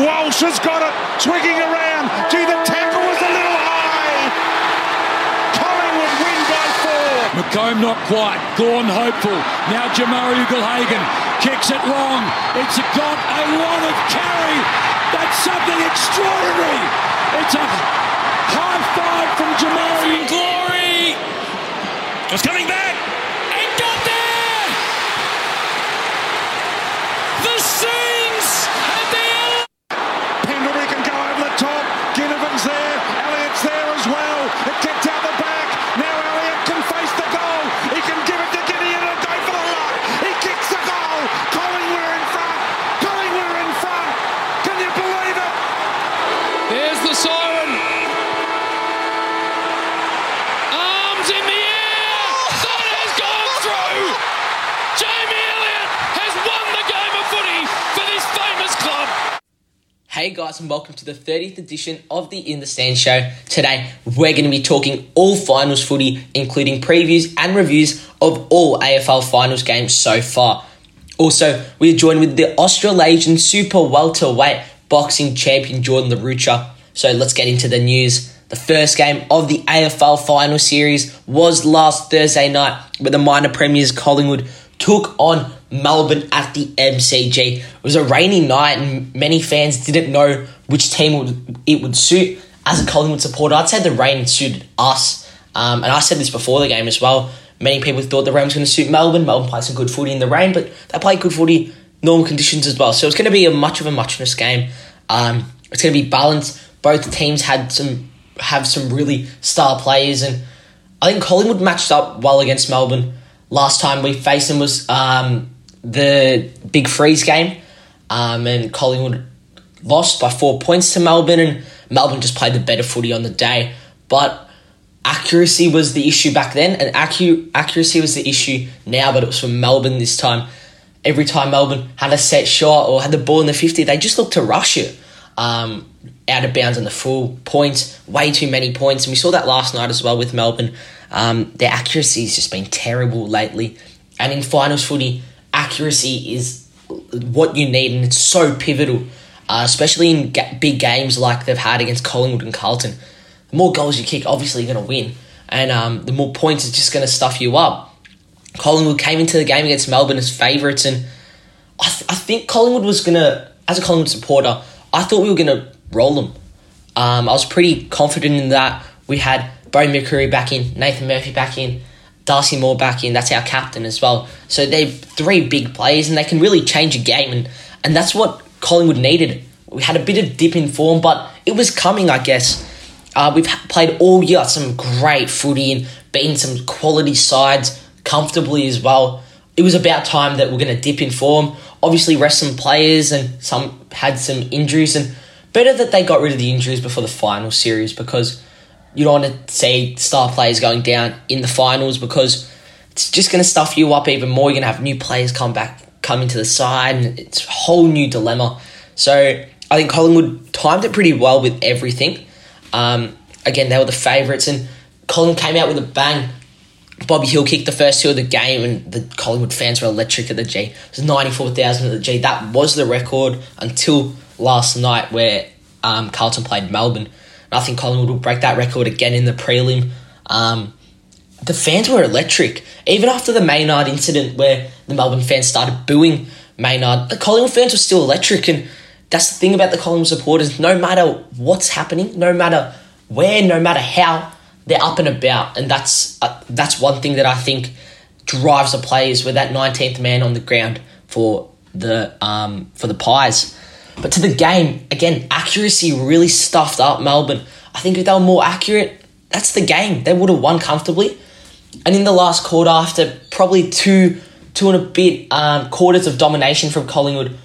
Walsh has got it, twigging around. Gee, the tackle was a little high. Collingwood win by four. McComb not quite. Gawn hopeful. Now Jamarra Ugle-Hagan kicks it long. It's got a lot of carry. That's something extraordinary. It's a high five from Jamarra. Glory! It's coming back. It got there! The scenes at the end! Pendlebury can go over the top. Ginnivan's there. Elliott's there as well. It kicked out the back. Now Elliott can face the goal. He can give it to Gideon and go for the lock. He kicks the goal. Collingwood are in front. Collingwood are in front. Can you believe it? The siren. Arms in the air. That has gone through. Jamie Elliott has won the game of footy for this famous club. Hey guys, and welcome to the 30th edition of the In the Stand show. Today, we're going to be talking all finals footy, including previews and reviews of all AFL finals games so far. Also, we're joined with the Australasian super welterweight boxing champion Jordan LaRucha. So let's get into the news. The first game of the AFL final series was last Thursday night, where the minor premiers Collingwood took on Melbourne at the MCG. It was a rainy night, and many fans didn't know which team it would suit. As a Collingwood supporter, I'd say the rain suited us. Um, and I said this before the game as well. Many people thought the rain was going to suit Melbourne. Melbourne played some good footy in the rain, but they played good footy normal conditions as well. So it's going to be a much of a muchness game. Um, it's going to be balanced. Both teams had some have some really star players, and I think Collingwood matched up well against Melbourne. Last time we faced them was um, the big freeze game, um, and Collingwood lost by four points to Melbourne, and Melbourne just played the better footy on the day. But accuracy was the issue back then, and accu- accuracy was the issue now, but it was from Melbourne this time. Every time Melbourne had a set shot or had the ball in the 50, they just looked to rush it um, out of bounds on the full points, way too many points. And we saw that last night as well with Melbourne. Um, their accuracy has just been terrible lately. And in finals footy, accuracy is what you need, and it's so pivotal, uh, especially in ga- big games like they've had against Collingwood and Carlton. The more goals you kick, obviously you're going to win, and um, the more points it's just going to stuff you up. Collingwood came into the game against Melbourne as favourites, and I, th- I think Collingwood was going to, as a Collingwood supporter, I thought we were going to roll them. Um, I was pretty confident in that. We had Beau McCreery back in, Nathan Murphy back in, Darcy Moore back in. That's our captain as well. So they're three big players, and they can really change a game, and and that's what Collingwood needed. We had a bit of dip in form, but it was coming, I guess. Uh, we've played all year some great footy and beaten some quality sides comfortably as well. It was about time that we're going to dip in form. Obviously, rest some players, and some had some injuries, and better that they got rid of the injuries before the final series because you don't want to see star players going down in the finals because it's just going to stuff you up even more. You're going to have new players come back, come into the side, and it's a whole new dilemma. So I think Collingwood timed it pretty well with everything. Um, again, they were the favourites, and Collingwood came out with a bang. Bobby Hill kicked the first two of the game, and the Collingwood fans were electric at the G. It was 94,000 at the G. That was the record until last night where um, Carlton played Melbourne. And I think Collingwood will break that record again in the prelim. Um, the fans were electric. Even after the Maynard incident where the Melbourne fans started booing Maynard, the Collingwood fans were still electric. And that's the thing about the Collingwood supporters. No matter what's happening, no matter where, no matter how, they're up and about. And that's uh, that's one thing that I think drives the players with that 19th man on the ground for the um, for the Pies. But to the game, again, accuracy really stuffed up Melbourne. I think if they were more accurate, that's the game. They would have won comfortably. And in the last quarter, after probably two, two and a bit um, quarters of domination from Collingwood,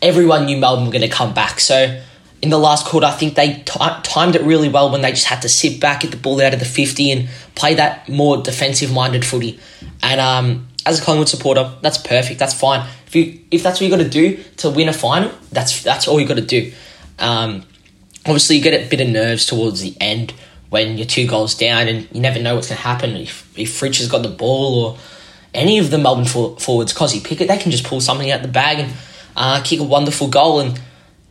everyone knew Melbourne were going to come back. So in the last quarter, I think they t- timed it really well when they just had to sit back, get the ball out of the 50 and play that more defensive-minded footy. And um, as a Collingwood supporter, that's perfect. That's fine. If you if that's what you got to do to win a final, that's that's all you got to do. Um, obviously, you get a bit of nerves towards the end when you're two goals down, and you never know what's going to happen. If if Fritsch has got the ball or any of the Melbourne for- forwards, Kozzie Pickett, they can just pull something out the bag and uh, kick a wonderful goal. And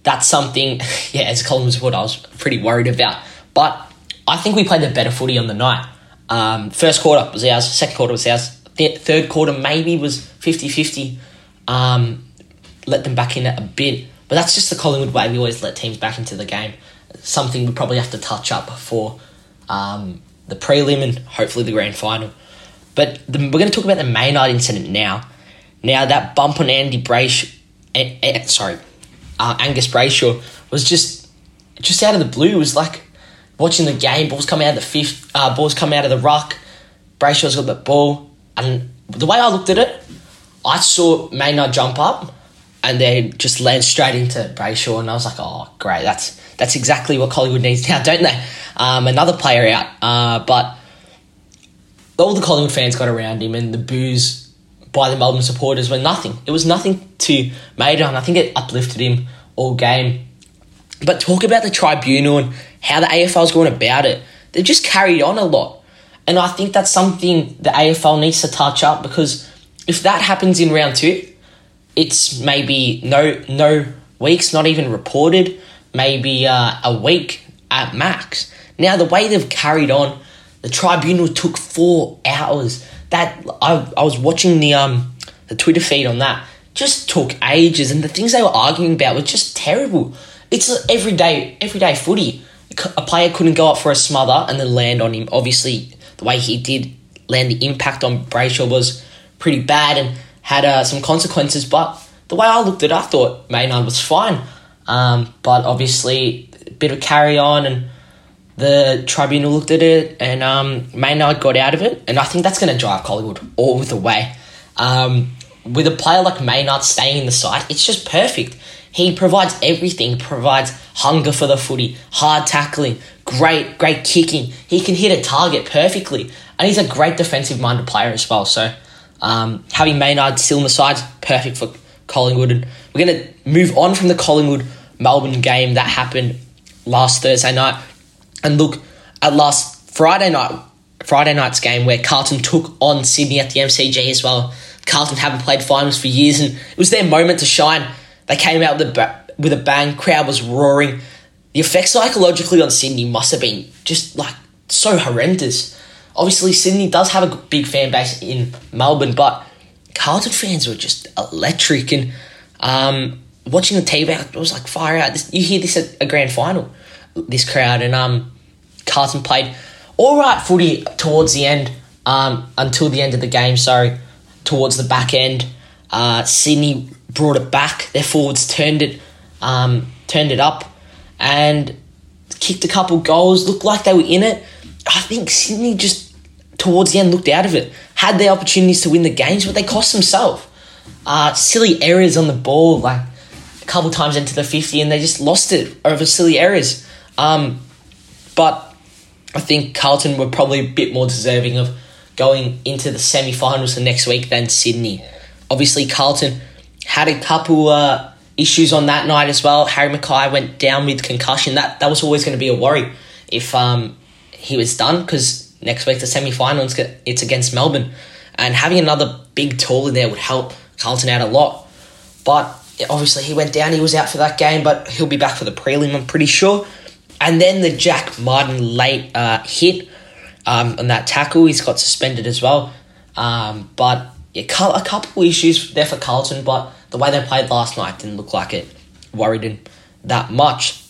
that's something, yeah, as a Collingwood supporter, I was pretty worried about. But I think we played the better footy on the night. Um, first quarter was ours, second quarter was ours, Th- third quarter maybe was 50 50. Um, let them back in a bit. But that's just the Collingwood way. We always let teams back into the game. Something we probably have to touch up for um, the prelim and hopefully the grand final. But the, we're going to talk about the Maynard incident now. Now that bump on Andy Brayshaw, eh, eh, sorry, uh, Angus Brayshaw was just just out of the blue. It was like watching the game. Balls come out of the fifth. Uh, balls come out of the ruck. Brayshaw's got the ball, and the way I looked at it, I saw Maynard jump up, and then just land straight into Brayshaw, and I was like, oh great, that's that's exactly what Collingwood needs now, don't they? Um, another player out, uh, but all the Collingwood fans got around him, and the boos by the Melbourne supporters were nothing. It was nothing to Maynard, and I think it uplifted him all game. But talk about the tribunal and how the AFL's going about it. They've just carried on a lot. And I think that's something the AFL needs to touch up because if that happens in round two, it's maybe no no weeks, not even reported, maybe uh, a week at max. Now the way they've carried on, the tribunal took four hours. That I, I was watching the um the Twitter feed on that. Just took ages, and the things they were arguing about were just terrible. It's everyday everyday footy. A player couldn't go up for a smother and then land on him. Obviously, the way he did land, the impact on Brayshaw was pretty bad and had uh, some consequences. But the way I looked at it, I thought Maynard was fine. Um, but obviously, a bit of carry on and the tribunal looked at it and um, Maynard got out of it. And I think that's going to drive Collingwood all the way. Um, with a player like Maynard staying in the side, it's just perfect. He provides everything. Provides hunger for the footy, hard tackling, great, great kicking. He can hit a target perfectly. And he's a great defensive minded player as well. So um, having Maynard still on the side, perfect for Collingwood. And we're going to move on from the Collingwood Melbourne game that happened last Thursday night and look at last Friday night, Friday night's game where Carlton took on Sydney at the MCG as well. Carlton haven't played finals for years, and it was their moment to shine. They came out with a, with a bang. Crowd was roaring. The effect psychologically on Sydney must have been just like so horrendous. Obviously, Sydney does have a big fan base in Melbourne, but Carlton fans were just electric. And um, watching the TV, it was like fire out. You hear this at a grand final, this crowd, and um, Carlton played all right footy towards the end, um, until the end of the game. Sorry, towards the back end, uh, Sydney brought it back. Their forwards turned it, um, turned it up, and kicked a couple goals. Looked like they were in it. I think Sydney just towards the end looked out of it. Had their opportunities to win the games, but they cost themselves. Uh, silly errors on the ball, like a couple times into the fifty, and they just lost it over silly errors. Um, but I think Carlton were probably a bit more deserving of going into the semi finals the next week than Sydney. Obviously, Carlton had a couple uh, issues on that night as well. Harry McKay went down with concussion. That that was always going to be a worry if um, he was done because next week the semi final it's against Melbourne, and having another big tall in there would help Carlton out a lot. But obviously he went down. He was out for that game, but he'll be back for the prelim. I'm pretty sure. And then the Jack Martin late uh, hit um, on that tackle, he's got suspended as well. Um, but yeah, a couple issues there for Carlton, but the way they played last night didn't look like it worried him that much.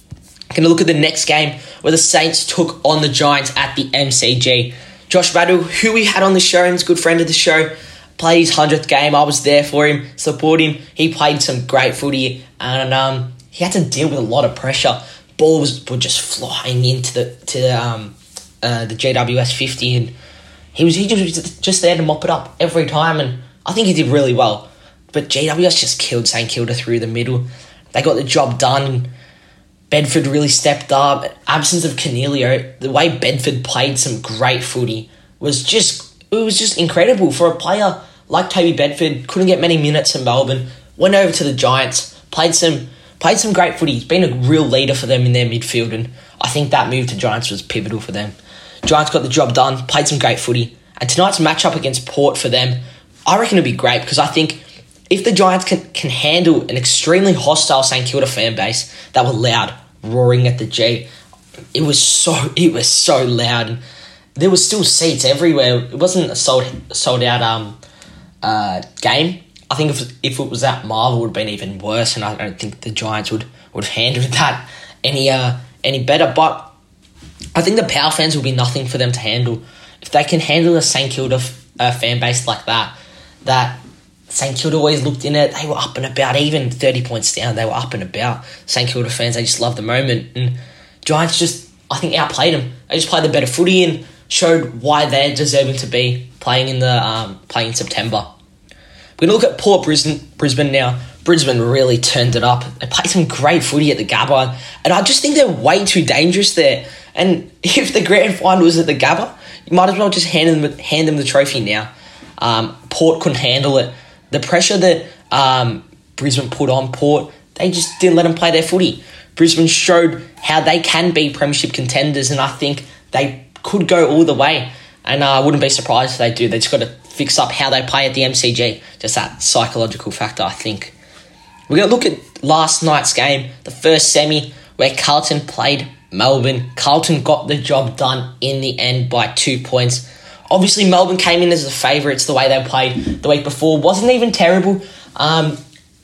Going to look at the next game where the Saints took on the Giants at the MCG. Josh Battle, who we had on the show and is a good friend of the show, played his 100th game. I was there for him, support him. He played some great footy and um, he had to deal with a lot of pressure balls were just flying into the to um, uh, the GWS fifty, and he was he just just there to mop it up every time, and I think he did really well. But GWS just killed St Kilda through the middle. They got the job done. Bedford really stepped up. Absence of Coniglio, the way Bedford played some great footy was just it was just incredible for a player like Toby Bedford. Couldn't get many minutes in Melbourne. Went over to the Giants, played some played some great footy. He's been a real leader for them in their midfield, and I think that move to Giants was pivotal for them. Giants got the job done, played some great footy, and tonight's matchup against Port for them, I reckon it'll be great because I think if the Giants can, can handle an extremely hostile St Kilda fan base that were loud, roaring at the G, it was so it was so loud. And there was still seats everywhere. It wasn't a sold sold out um uh, game. I think if if it was at Marvel, would have been even worse, and I don't think the Giants would would have handled that any uh any better. But I think the Power fans will be nothing for them to handle if they can handle a St Kilda uh, fan base like that. That St Kilda always looked in it. They were up and about, even thirty points down. They were up and about. St Kilda fans, they just loved the moment, and Giants just I think outplayed them. They just played the better footy and showed why they're deserving to be playing in the um, playing in September. We're going to look at Port Brisbane, Brisbane now. Brisbane really turned it up. They played some great footy at the Gabba, and I just think they're way too dangerous there. And if the grand final was at the Gabba, you might as well just hand them hand them the trophy now. Um, Port couldn't handle it. The pressure that um, Brisbane put on Port, they just didn't let them play their footy. Brisbane showed how they can be premiership contenders, and I think they could go all the way. And uh, I wouldn't be surprised if they do. They just got to fix up how they play at the MCG. Just that psychological factor, I think. We're going to look at last night's game, the first semi, where Carlton played Melbourne. Carlton got the job done in the end by two points. Obviously, Melbourne came in as the favourites the way they played the week before. Wasn't even terrible. Um,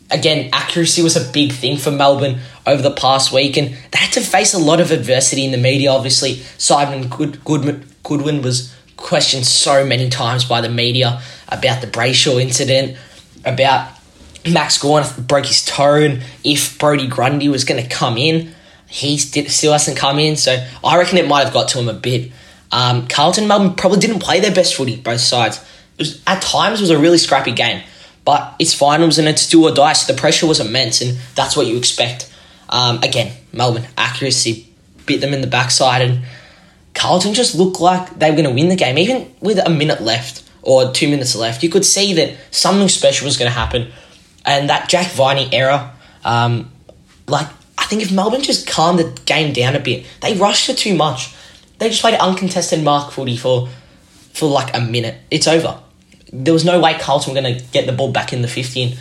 again, accuracy was a big thing for Melbourne over the past week, and they had to face a lot of adversity in the media. Obviously, Simon Good- Goodman- Goodwin was questioned so many times by the media about the Brayshaw incident, about Max Gawn broke his toe, and if Brodie Grundy was going to come in. He still hasn't come in, so I reckon it might have got to him a bit. Um, Carlton Melbourne probably didn't play their best footy, both sides. Was, at times, was a really scrappy game, but it's finals and it's do or die, so the pressure was immense, and that's what you expect. Um, again, Melbourne accuracy bit them in the backside, and Carlton just looked like they were going to win the game, even with a minute left or two minutes left. You could see that something special was going to happen, and that Jack Viney error, um, like I think if Melbourne just calmed the game down a bit, they rushed it too much. They just played uncontested mark footy for for like a minute. It's over. There was no way Carlton were going to get the ball back in the 15.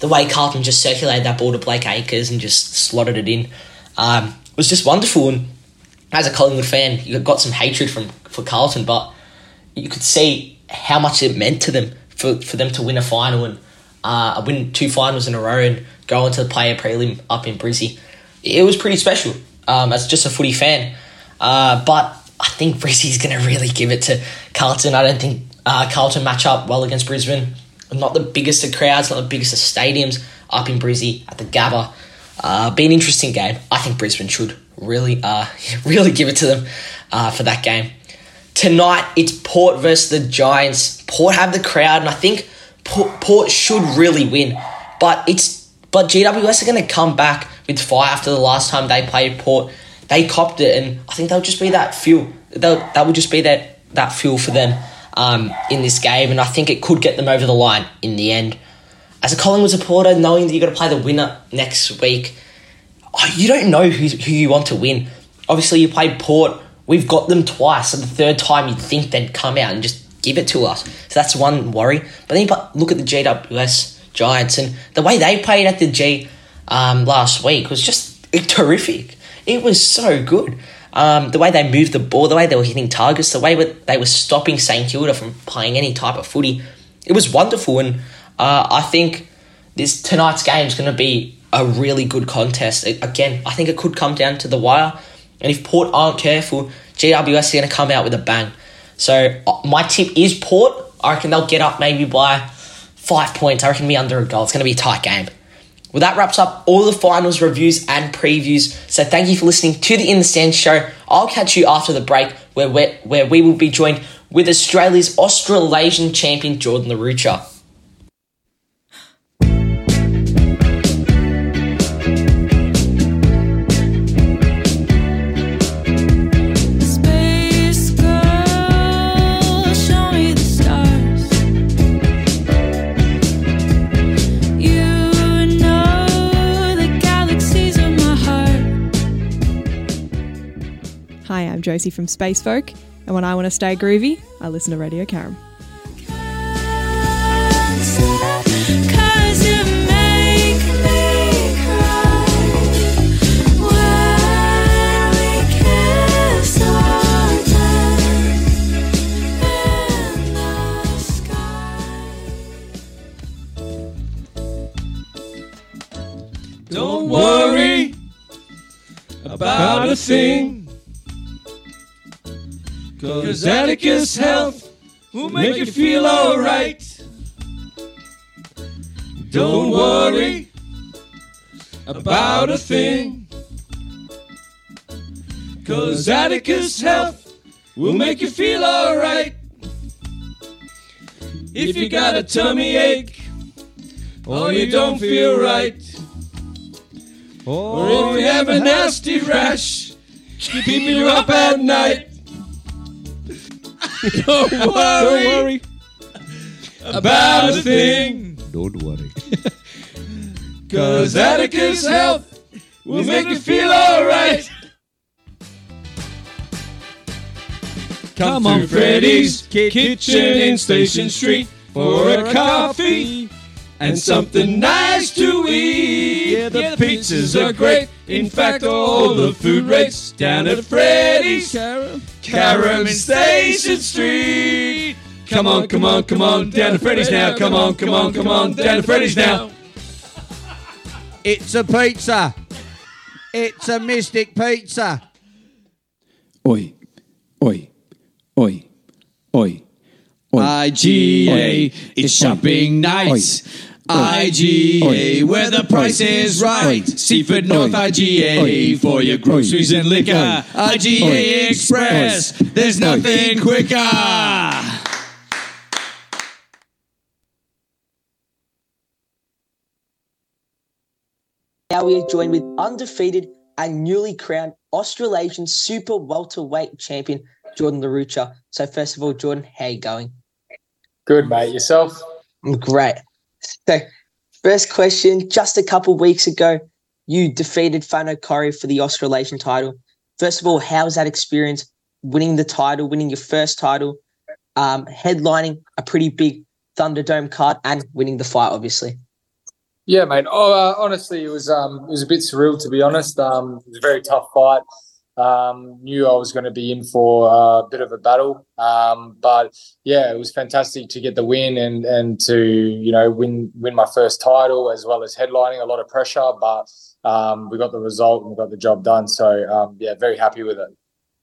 The way Carlton just circulated that ball to Blake Acres and just slotted it in um, was just wonderful. And as a Collingwood fan, you got some hatred from for Carlton, but you could see how much it meant to them for, for them to win a final and uh, win two finals in a row and go on to play a prelim up in Brizzy. It was pretty special um, as just a footy fan. Uh, but I think Brizzy's going to really give it to Carlton. I don't think uh, Carlton match up well against Brisbane. Not the biggest of crowds, not the biggest of stadiums up in Brizzy at the Gabba. Uh, be an interesting game. I think Brisbane should really, uh, really give it to them uh, for that game. Tonight it's Port versus the Giants. Port have the crowd, and I think Port, should really win. But it's but GWS are going to come back with fire after the last time they played Port. They copped it, and I think they'll just be that fuel. They'll, that will just be that that fuel for them um, in this game, and I think it could get them over the line in the end. As a Collingwood supporter, knowing that you're going to play the winner next week, oh, you don't know who, who you want to win. Obviously, you played Port. We've got them twice, and the third time you'd think they'd come out and just give it to us. So that's one worry. But then you look at the GWS Giants, and the way they played at the G um, last week was just terrific. It was so good. Um, the way they moved the ball, the way they were hitting targets, the way they were stopping St Kilda from playing any type of footy, it was wonderful. And uh, I think this tonight's game is going to be a really good contest. Again, I think it could come down to the wire. And if Port aren't careful, GWS are going to come out with a bang. So uh, my tip is Port. I reckon they'll get up maybe by five points. I reckon be under a goal. It's going to be a tight game. Well, that wraps up all the finals reviews and previews. So thank you for listening to the In the Stand show. I'll catch you after the break where, where, where we will be joined with Australia's Australasian champion Jordan LaRucha. Josie from Space Folk, and when I want to stay groovy, I listen to Radio Caram. Don't worry about a thing. Cause Atticus Health will make you feel alright. Don't worry about a thing. Cause Atticus Health will make you feel alright. If you got a tummy ache, or you don't feel right, or if you have a nasty rash, keeping you up at night. Don't worry, about a thing. Don't worry. Cause Atticus Health will make you feel alright. Come on, Freddy's Kitchen in Station Street for a coffee and something nice to eat. Yeah, the pizzas are great. In fact, all the food rates down at Freddy's Carrum Station Street. Come on, come on, come on, down to Freddy's now. Come on, come on, come on, down to Freddy's now. It's a pizza. It's a Mystic Pizza. Oi, oi, oi, oi. Oi. IGA it's shopping nights. IGA, where the price is right. Seaford North IGA for your groceries and liquor. IGA Express, there's nothing quicker. Now we are joined with undefeated and newly crowned Australasian super welterweight champion Jordan LaRucha. So first of all, Jordan, how you going? Good, mate. Yourself? I'm great. So first question, just a couple weeks ago, you defeated Fano Corey for the Australasian title. First of all, how was that experience winning the title, winning your first title, um, headlining a pretty big Thunderdome card and winning the fight, obviously? Yeah, mate. Oh, uh, honestly, it was um, it was a bit surreal to be honest. Um, it was a very tough fight. Um, knew I was going to be in for a bit of a battle, um, but yeah, it was fantastic to get the win and and to you know win win my first title as well as headlining. A lot of pressure, but um, we got the result and we got the job done. So um, yeah, very happy with it.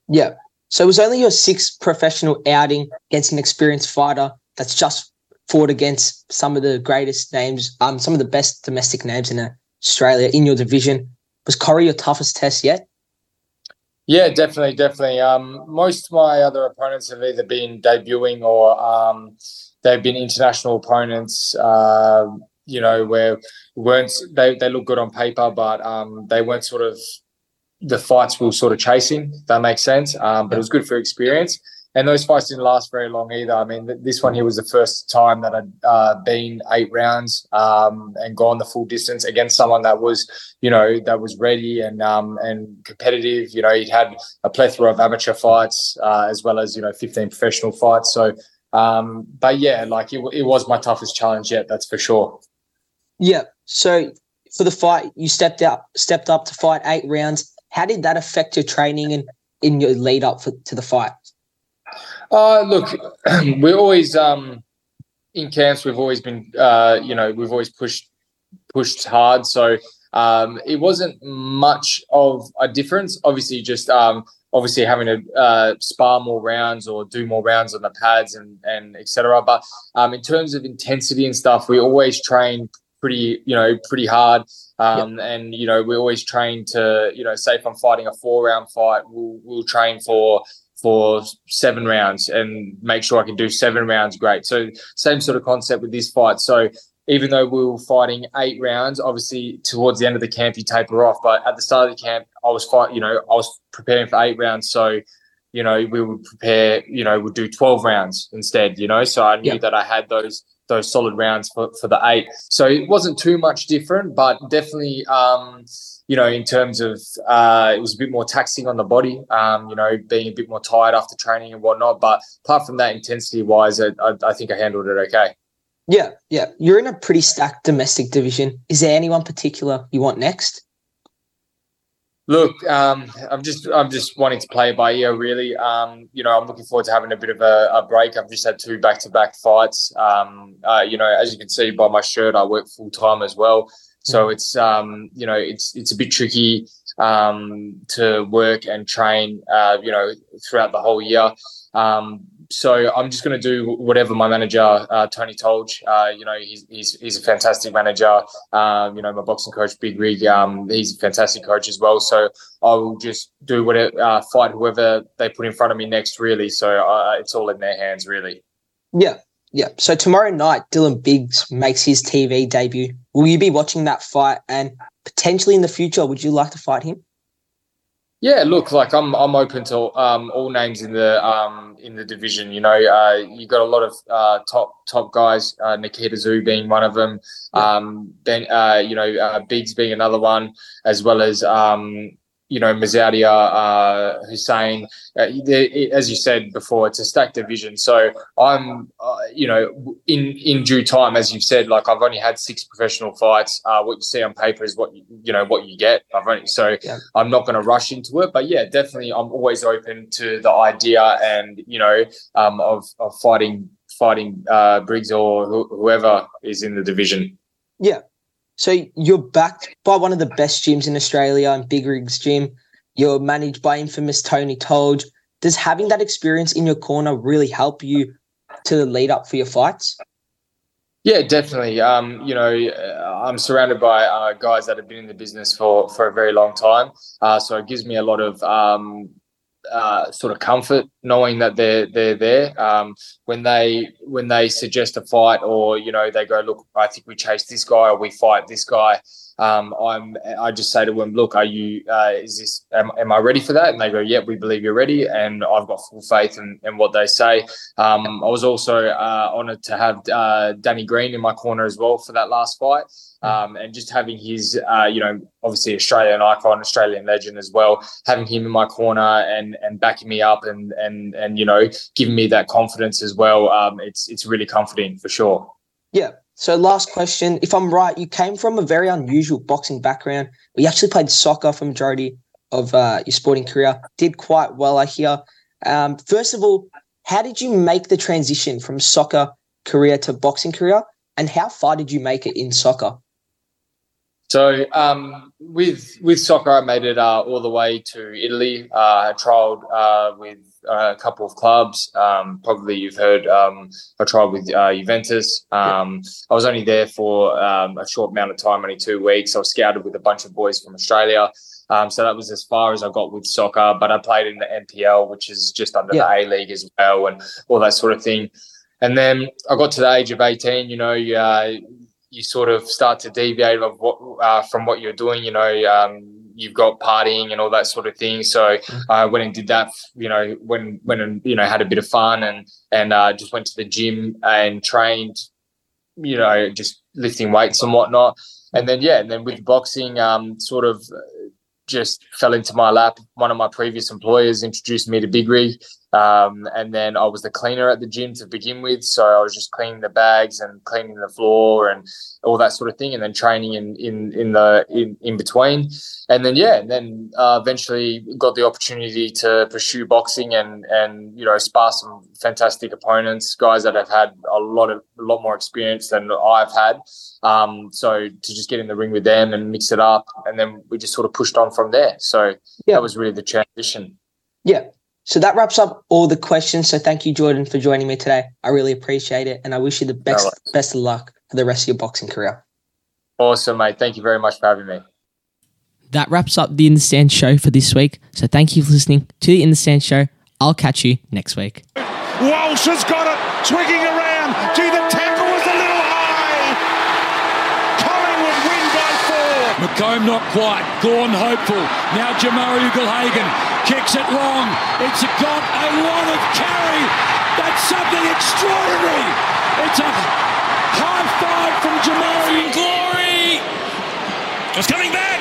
Yeah. So it was only your sixth professional outing against an experienced fighter that's just fought against some of the greatest names, um, some of the best domestic names in Australia in your division. Was Corey your toughest test yet? Yeah, definitely, definitely. Um, most of my other opponents have either been debuting or um, they've been international opponents. Uh, you know, where weren't they? They look good on paper, but um, they weren't sort of the fights we were sort of chasing. If that makes sense. Um, but it was good for experience. And those fights didn't last very long either. I mean, th- this one here was the first time that I'd uh, been eight rounds um, and gone the full distance against someone that was, you know, that was ready and um, and competitive. You know, he'd had a plethora of amateur fights uh, as well as you know 15 professional fights. So, um, but yeah, like it, it was my toughest challenge yet. That's for sure. Yeah. So for the fight, you stepped up, stepped up to fight eight rounds. How did that affect your training and in your lead up for, to the fight? Uh, look, we're always um, in camps. We've always been, uh, you know, we've always pushed pushed hard. So um, it wasn't much of a difference. Obviously, just um, obviously having to uh, spar more rounds or do more rounds on the pads and and etc. But um, in terms of intensity and stuff, we always train pretty, you know, pretty hard. Um, And you know, we always train to, you know, say if I'm fighting a four round fight, we'll we'll train for for seven rounds and make sure I can do seven rounds great. So same sort of concept with this fight. So even though we were fighting eight rounds, obviously towards the end of the camp you taper off. But at the start of the camp, I was fight, you know, I was preparing for eight rounds. So, you know, we would prepare, you know, we'd do 12 rounds instead, you know. So I knew Yeah. that I had those those solid rounds for, for the eight. So it wasn't too much different, but definitely um, you know, in terms of uh, it was a bit more taxing on the body, um, you know, being a bit more tired after training and whatnot. But apart from that, intensity wise, I, I, I think I handled it okay. Yeah, yeah. You're in a pretty stacked domestic division. Is there anyone particular you want next? Look, um, I'm just I'm just wanting to play by ear, really. Um, you know, I'm looking forward to having a bit of a, a break. I've just had two back to back fights. Um, uh, you know, as you can see by my shirt, I work full time as well. So it's um, you know it's it's a bit tricky um, to work and train uh, you know throughout the whole year. Um, so I'm just going to do whatever my manager uh, Tony Tolj. Uh, you know, he's, he's he's a fantastic manager. Um, you know, my boxing coach Big Rig. Um, he's a fantastic coach as well. So I will just do whatever, uh, fight whoever they put in front of me next. Really, so uh, it's all in their hands. Really. Yeah, yeah. So tomorrow night, Dylan Biggs makes his TV debut. Will you be watching that fight? And potentially in the future, would you like to fight him? Yeah, look, like I'm I'm open to um, all names in the um, in the division. You know, uh, you got a lot of uh, top top guys. Uh, Nikita Tszyu being one of them. Um, then uh, you know, uh, Biggs being another one, as well as um, you know, Mazoudia, uh, Hussein. Uh, as you said before, it's a stacked division. So I'm, uh, you know, in in due time, as you've said, like I've only had six professional fights. Uh, what you see on paper is what you, you know what you get. I've only so yeah. I'm not going to rush into it, but yeah, definitely, I'm always open to the idea and you know um, of of fighting fighting uh, Briggs or wh- whoever is in the division. Yeah, so you're backed by one of the best gyms in Australia and Big Rigs Gym. You're managed by infamous Tony Tolj. Does having that experience in your corner really help you to lead up for your fights? Yeah, definitely. Um, you know, uh, I'm surrounded by uh, guys that have been in the business for for a very long time, uh, so it gives me a lot of um, uh, sort of comfort knowing that they're they're there. Um, when they when they suggest a fight or you know they go look I think we chase this guy or we fight this guy um, I'm I just say to them look are you uh, is this am, am, I ready for that and they go yeah we believe you're ready and I've got full faith in, in what they say um, I was also uh, honoured to have uh, Danny Green in my corner as well for that last fight um, and just having his, uh, you know, obviously Australian icon, Australian legend as well, having him in my corner and and backing me up and and and you know giving me that confidence as well. Um, it's it's really comforting for sure. Yeah. So last question, if I'm right, you came from a very unusual boxing background. You actually played soccer for majority of uh, your sporting career. Did quite well, I hear. Um, first of all, how did you make the transition from soccer career to boxing career, and how far did you make it in soccer? So um, with with soccer, I made it uh, all the way to Italy. Uh, I trialed uh, with a couple of clubs. Um, probably you've heard. Um, I tried with uh, Juventus. Um, I was only there for um, a short amount of time, only two weeks. I was scouted with a bunch of boys from Australia. Um, so that was as far as I got with soccer. But I played in the NPL, which is just under yeah. the A League as well, and all that sort of thing. And then I got to the age of 18, you know, uh, you sort of start to deviate of what uh, from what you're doing. You know, um, you've got partying and all that sort of thing. So mm-hmm. I went and did that. You know, when when you know had a bit of fun and and uh, just went to the gym and trained. You know, just lifting weights and whatnot. And then yeah, and then with boxing, um, sort of just fell into my lap. One of my previous employers introduced me to Big Rig, um, and then I was the cleaner at the gym to begin with. So I was just cleaning the bags and cleaning the floor and all that sort of thing, and then training in in in the in, in between. And then yeah, and then uh, eventually got the opportunity to pursue boxing and and you know spar some fantastic opponents, guys that have had a lot of a lot more experience than I've had. Um, so to just get in the ring with them and mix it up, and then we just sort of pushed on from there. So yeah. that was really the transition. Yeah. So that wraps up all the questions. So thank you, Jordan, for joining me today. I really appreciate it, and I wish you the best no best of luck for the rest of your boxing career. Awesome, mate. Thank you very much for having me. That wraps up the In the Stand show for this week. So thank you for listening to the In the Stand show. I'll catch you next week. Walsh has got it, twigging around. Gee, the tackle was a little high. Collingwood win by four. McComb not quite. Gawn hopeful. Now Jamarra Ugle-Hagan kicks it long. It's got a lot of carry. That's something extraordinary. It's a high five from Jamarra. Glory. Just coming back.